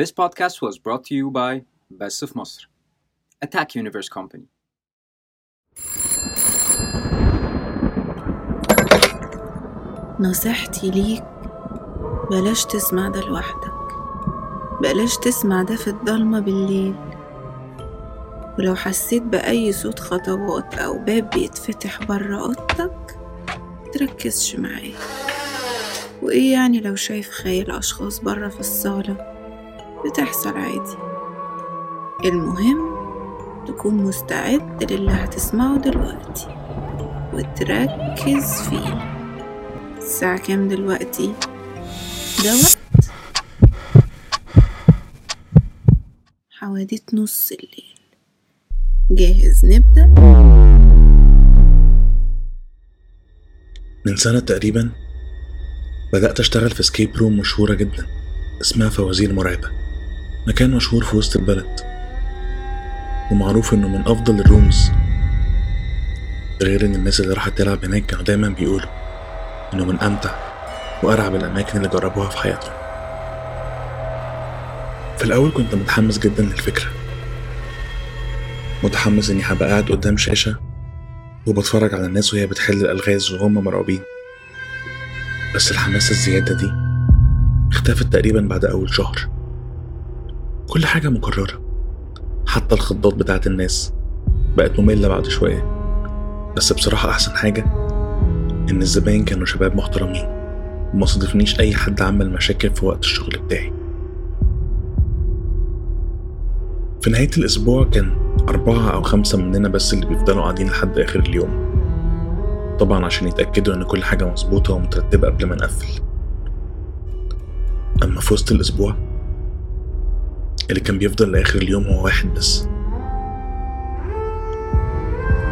This podcast was brought to you by بس في مصر Attack Universe Company. نصيحتي ليك بلاش تسمع ده لوحدك. بلاش تسمع ده في الضلمة بالليل. ولو حسيت بأي صوت خطوات أو باب بيتفتح برا أوضتك تركزش معاه وإيه يعني لو شايف خيال أشخاص برا في الصالة؟ بتحصل عادي. المهم تكون مستعد للي هتسمعه دلوقتي وتركز فيه. الساعة كام دلوقتي؟ ده وقت حواديت نص الليل. جاهز نبدأ؟ من سنة تقريبا بدأت أشتغل في escape room مشهورة جدا اسمها فوازير مرعبة. مكان مشهور في وسط البلد ومعروف إنه من أفضل ال rooms غير إن الناس اللي راحت تلعب هناك كانوا دايما بيقولوا إنه من أمتع وأرعب الأماكن اللي جربوها في حياتهم. في الأول كنت متحمس جدا للفكرة. متحمس إني هبقى قاعد قدام شاشة وبتفرج على الناس وهي بتحل الألغاز وهم مرعوبين بس الحماسة الزيادة دي اختفت تقريبا بعد أول شهر. كل حاجة مكررة. حتى الخضات بتاعت الناس بقت مملة بعد شوية. بس بصراحة أحسن حاجة إن الزباين كانوا شباب محترمين. وما صادفنيش أي حد عمل مشاكل في وقت الشغل بتاعي. في نهاية الأسبوع كان أربعة أو خمسة مننا بس اللي بيفضلوا قاعدين لحد آخر اليوم. طبعا عشان يتأكدوا إن كل حاجة مظبوطة ومترتبة قبل ما نقفل. أما في وسط الأسبوع اللي كان بيفضل لآخر اليوم هو واحد بس.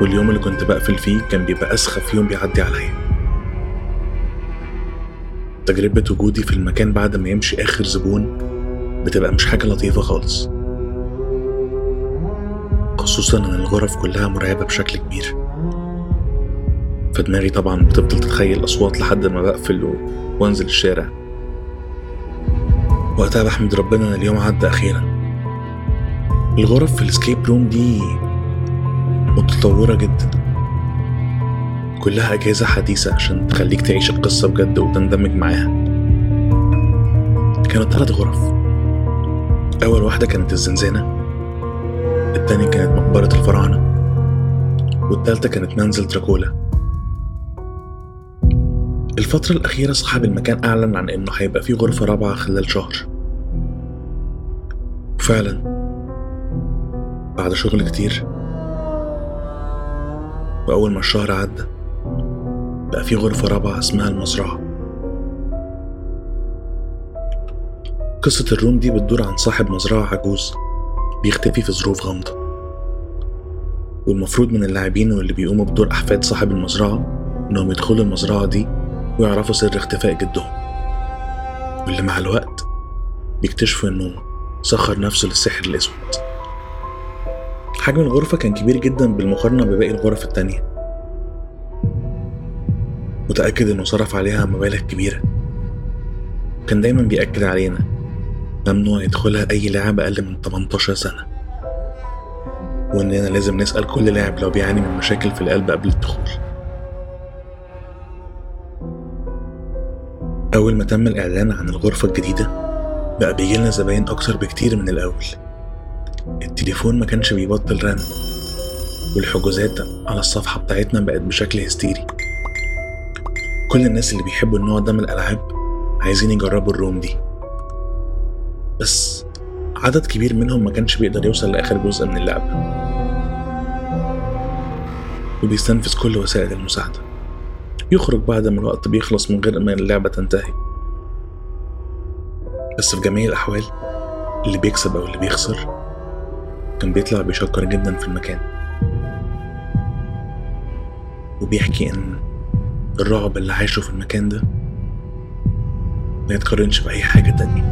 واليوم اللي كنت بقفل فيه كان بيبقى أسخف يوم بيعدي عليا. تجربة وجودي في المكان بعد ما يمشي آخر زبون بتبقى مش حاجة لطيفة خالص. خصوصا إن الغرف كلها مرعبة بشكل كبير. فدماغي طبعا بتفضل تتخيل أصوات لحد ما بقفل. وأنزل الشارع. وقتها بحمد ربنا إن اليوم عدى أخيرا. الغرف في ال escape room دي متطورة جدا. كلها أجهزة حديثة عشان تخليك تعيش القصة بجد وتندمج معاها. كانت ثلاث غرف. أول واحدة كانت الزنزانة التانية كانت مقبرة الفراعنة والتالتة كانت منزل دراكولا. الفترة الأخيرة صاحب المكان أعلن عن إنه هيبقى فيه غرفة رابعة خلال شهر. وفعلا بعد شغل كتير. وأول ما الشهر عدى بقى في غرفة رابعة اسمها المزرعة. قصة الروم دي بتدور عن صاحب مزرعة عجوز بيختفي في ظروف غامضة. والمفروض من اللاعبين واللي بيقوموا بدور أحفاد صاحب المزرعة إنهم يدخلوا المزرعة دي ويعرفوا سر اختفاء جدهم. واللي مع الوقت بيكتشفوا إنه سخر نفسه للسحر الأسود. حجم الغرفة كان كبير جدا بالمقارنة بباقي الغرف التانية. متأكد إنه صرف عليها مبالغ كبيرة. كان دايما بيأكد علينا. ممنوع يدخلها أي لاعب أقل من 18 سنة. وإننا لازم نسأل كل لاعب لو بيعاني من مشاكل في القلب قبل الدخول. أول ما تم الإعلان عن الغرفة الجديدة بقى بيجيلنا زباين أكتر بكتير من الأول. التليفون ما كانش بيبطل رن والحجوزات على الصفحة بتاعتنا بقت بشكل هستيري. كل الناس اللي بيحبوا النوع ده من الألعاب عايزين يجربوا الروم دي. بس عدد كبير منهم ما كانش بيقدر يوصل لآخر جزء من اللعبة وبيستنفذ كل وسائل المساعدة. يخرج بعد ما الوقت بيخلص من غير ما اللعبة تنتهي. بس في جميع الأحوال اللي بيكسب أو اللي بيخسر كان بيطلع بيشكر جدا في المكان. وبيحكي إن الرعب اللي عايشه في المكان ده ما يتقارنش بأي حاجة تانية.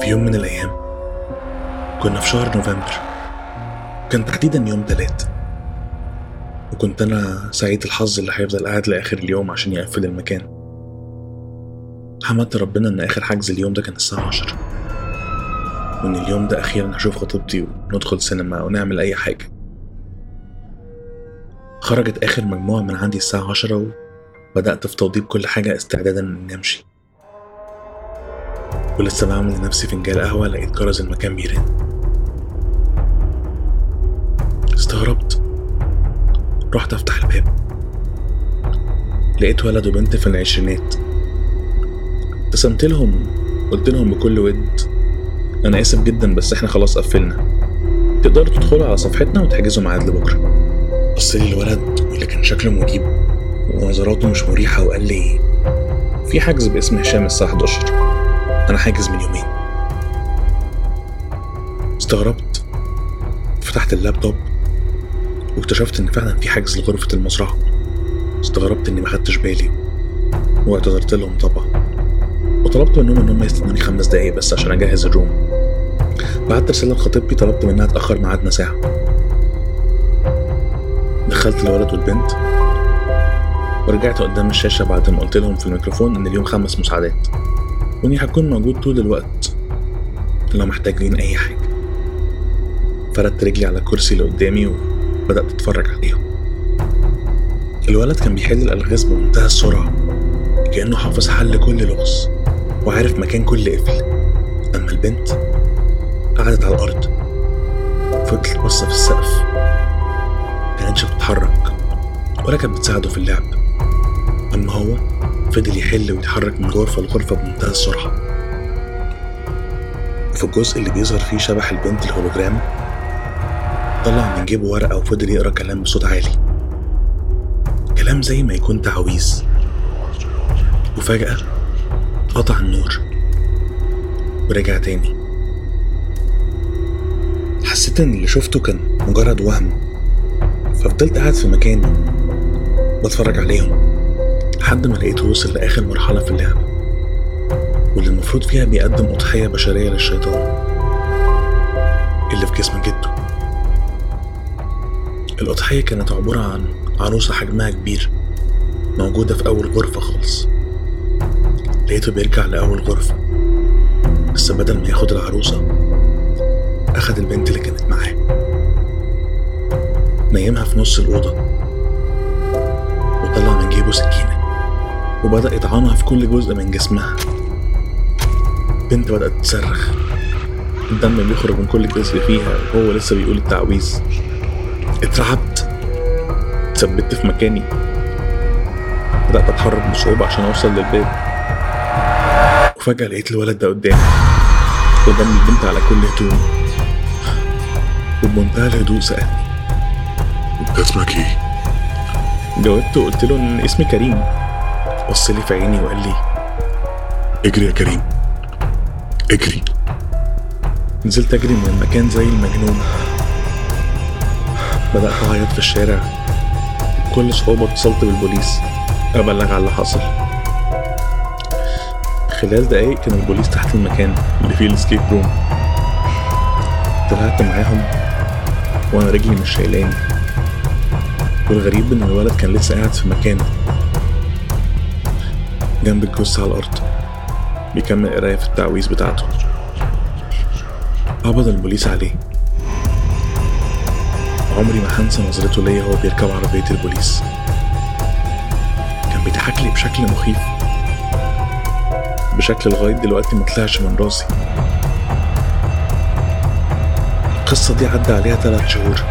في يوم من الأيام كنا في شهر نوفمبر. كان تحديدا يوم تلات. وكنت أنا سعيد الحظ اللي هيفضل قاعد لآخر اليوم عشان يقفل المكان. حمدت ربنا إن آخر حجز اليوم ده كان الساعة عشرة. وإن اليوم ده أخيرا هشوف خطيبتي وندخل سينما ونعمل أي حاجة. خرجت آخر مجموعة من عندي الساعة عشرة وبدأت في توضيب كل حاجة استعدادا إني أمشي. ولسه بعمل لنفسي فنجان قهوة لقيت جرس المكان بيرن. استغربت. رحت أفتح الباب. لقيت ولد وبنت في العشرينات. ابتسمت لهم قلت لهم بكل ود أنا آسف جدا بس إحنا خلاص قفلنا. تقدروا تدخلوا على صفحتنا وتحجزوا ميعاد لبكرة. بص لي الولد واللي كان شكله مريب ونظراته مش مريحة وقال لي في حجز باسم هشام الساعة 11 أنا حاجز من يومين. استغربت فتحت اللابتوب واكتشفت إن فعلا في حجز لغرفة المزرعة. استغربت إني ما خدتش بالي واعتذرت لهم طبعا وطلبت منهم إن هم يستنوني خمس دقايق بس عشان أجهز الروم. بعت رسالة لخطيبتي طلبت منها تأخر ميعادنا ساعة دخلت الولد والبنت ورجعت قدام الشاشة بعد ما قلت لهم في الميكروفون إن اليوم خمس مساعدات. وإني هكون موجود طول الوقت لو محتاجين أي حاجة. فردت رجلي على الكرسي اللي قدامي وبدأت أتفرج عليهم. الولد كان بيحل الألغاز بمنتهى السرعة كأنه حافظ حل كل لغز. وعارف مكان كل قفل. أما البنت قعدت على الأرض. فضلت باصة في السقف. كانتش بتتحرك ولا كانت بتساعده في اللعب. أما هو فضل يحل ويتحرك من غرفة لغرفة بمنتهى السرعة. وفي الجزء اللي بيظهر فيه شبح البنت الهولوجرام طلع من جيبه ورقة وفضل يقرأ كلام بصوت عالي. كلام زي ما يكون تعويذ. وفجأة قطع النور. ورجع تاني. حسيت إن اللي شفته كان مجرد وهم. ففضلت قاعد في مكاني بتفرج عليهم لحد ما لقيته وصل لآخر مرحلة في اللعبة. واللي المفروض فيها بيقدم أضحية بشرية للشيطان. اللي في جسم جده. الأضحية كانت عبارة عن عروسة حجمها كبير موجودة في أول غرفة خالص. لقيته بيرجع لأول غرفة. بس بدل ما ياخد العروسة أخد البنت اللي كانت معاه. نيمها في نص الأوضة وطلع من جيبه سكينة وبدأ يطعنها في كل جزء من جسمها. البنت بدأت تصرخ. الدم بيخرج من كل جزء فيها وهو لسه بيقول التعويذ. اترعبت. اتثبت في مكاني. بدأت أتحرك بصعوبة عشان أوصل للباب وفجأة لقيت الولد ده قدامي. قدام البنت على كل هدوء وبمنتهى الهدوء سألني. انت اسمك إيه؟ جاوبت وقلت له إن اسمي كريم. بص لي في عيني وقال لي اجري يا كريم. اجري. نزلت أجري من المكان زي المجنون. بدأت أعيط في الشارع. بكل صعوبة اتصلت بالبوليس. أبلغ على اللي حصل. خلال دقايق كان البوليس تحت المكان اللي فيه ال escape room. طلعت معاهم وأنا رجلي مش شايلاني والغريب إن الولد كان لسه قاعد في مكانه جنب الجثة على الأرض. بيكمل قراية في التعويذ بتاعته. قبض البوليس عليه. عمري ما هنسى نظرته ليا وهو بيركب عربية البوليس. كان بيضحك لي بشكل مخيف. بشكل لغاية دلوقتي ما طلعش من راسي. القصة دي عدى عليها تلات شهور.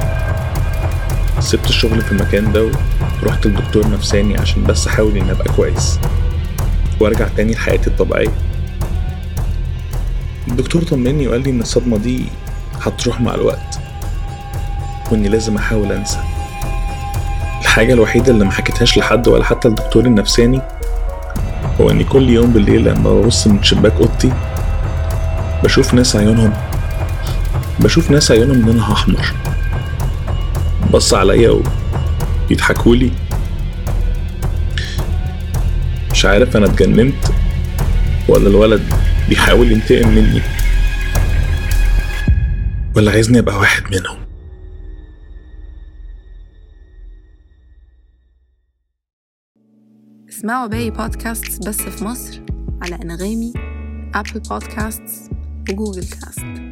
سبت الشغل في المكان ده ورحت لدكتور نفساني عشان بس أحاول إني أبقى كويس وأرجع تاني لحياتي الطبيعية. الدكتور طمني وقال لي إن الصدمة دي هتروح مع الوقت وإني لازم أحاول أنسى. الحاجة الوحيدة اللي ما حكيتهاش لحد ولا حتى الدكتور النفساني هو اني كل يوم بالليل لما ببص من شباك أوضتي بشوف ناس عيونهم بشوف ناس عيونهم لونها أحمر بص عليا ويضحكولي مش عارف أنا اتجننت ولا الولد بيحاول ينتقم مني ولا عايزني أبقى واحد منهم. اسمعوا باقي بودكاست بس في مصر على أنغامي أبل بودكاستس وجوجل كاست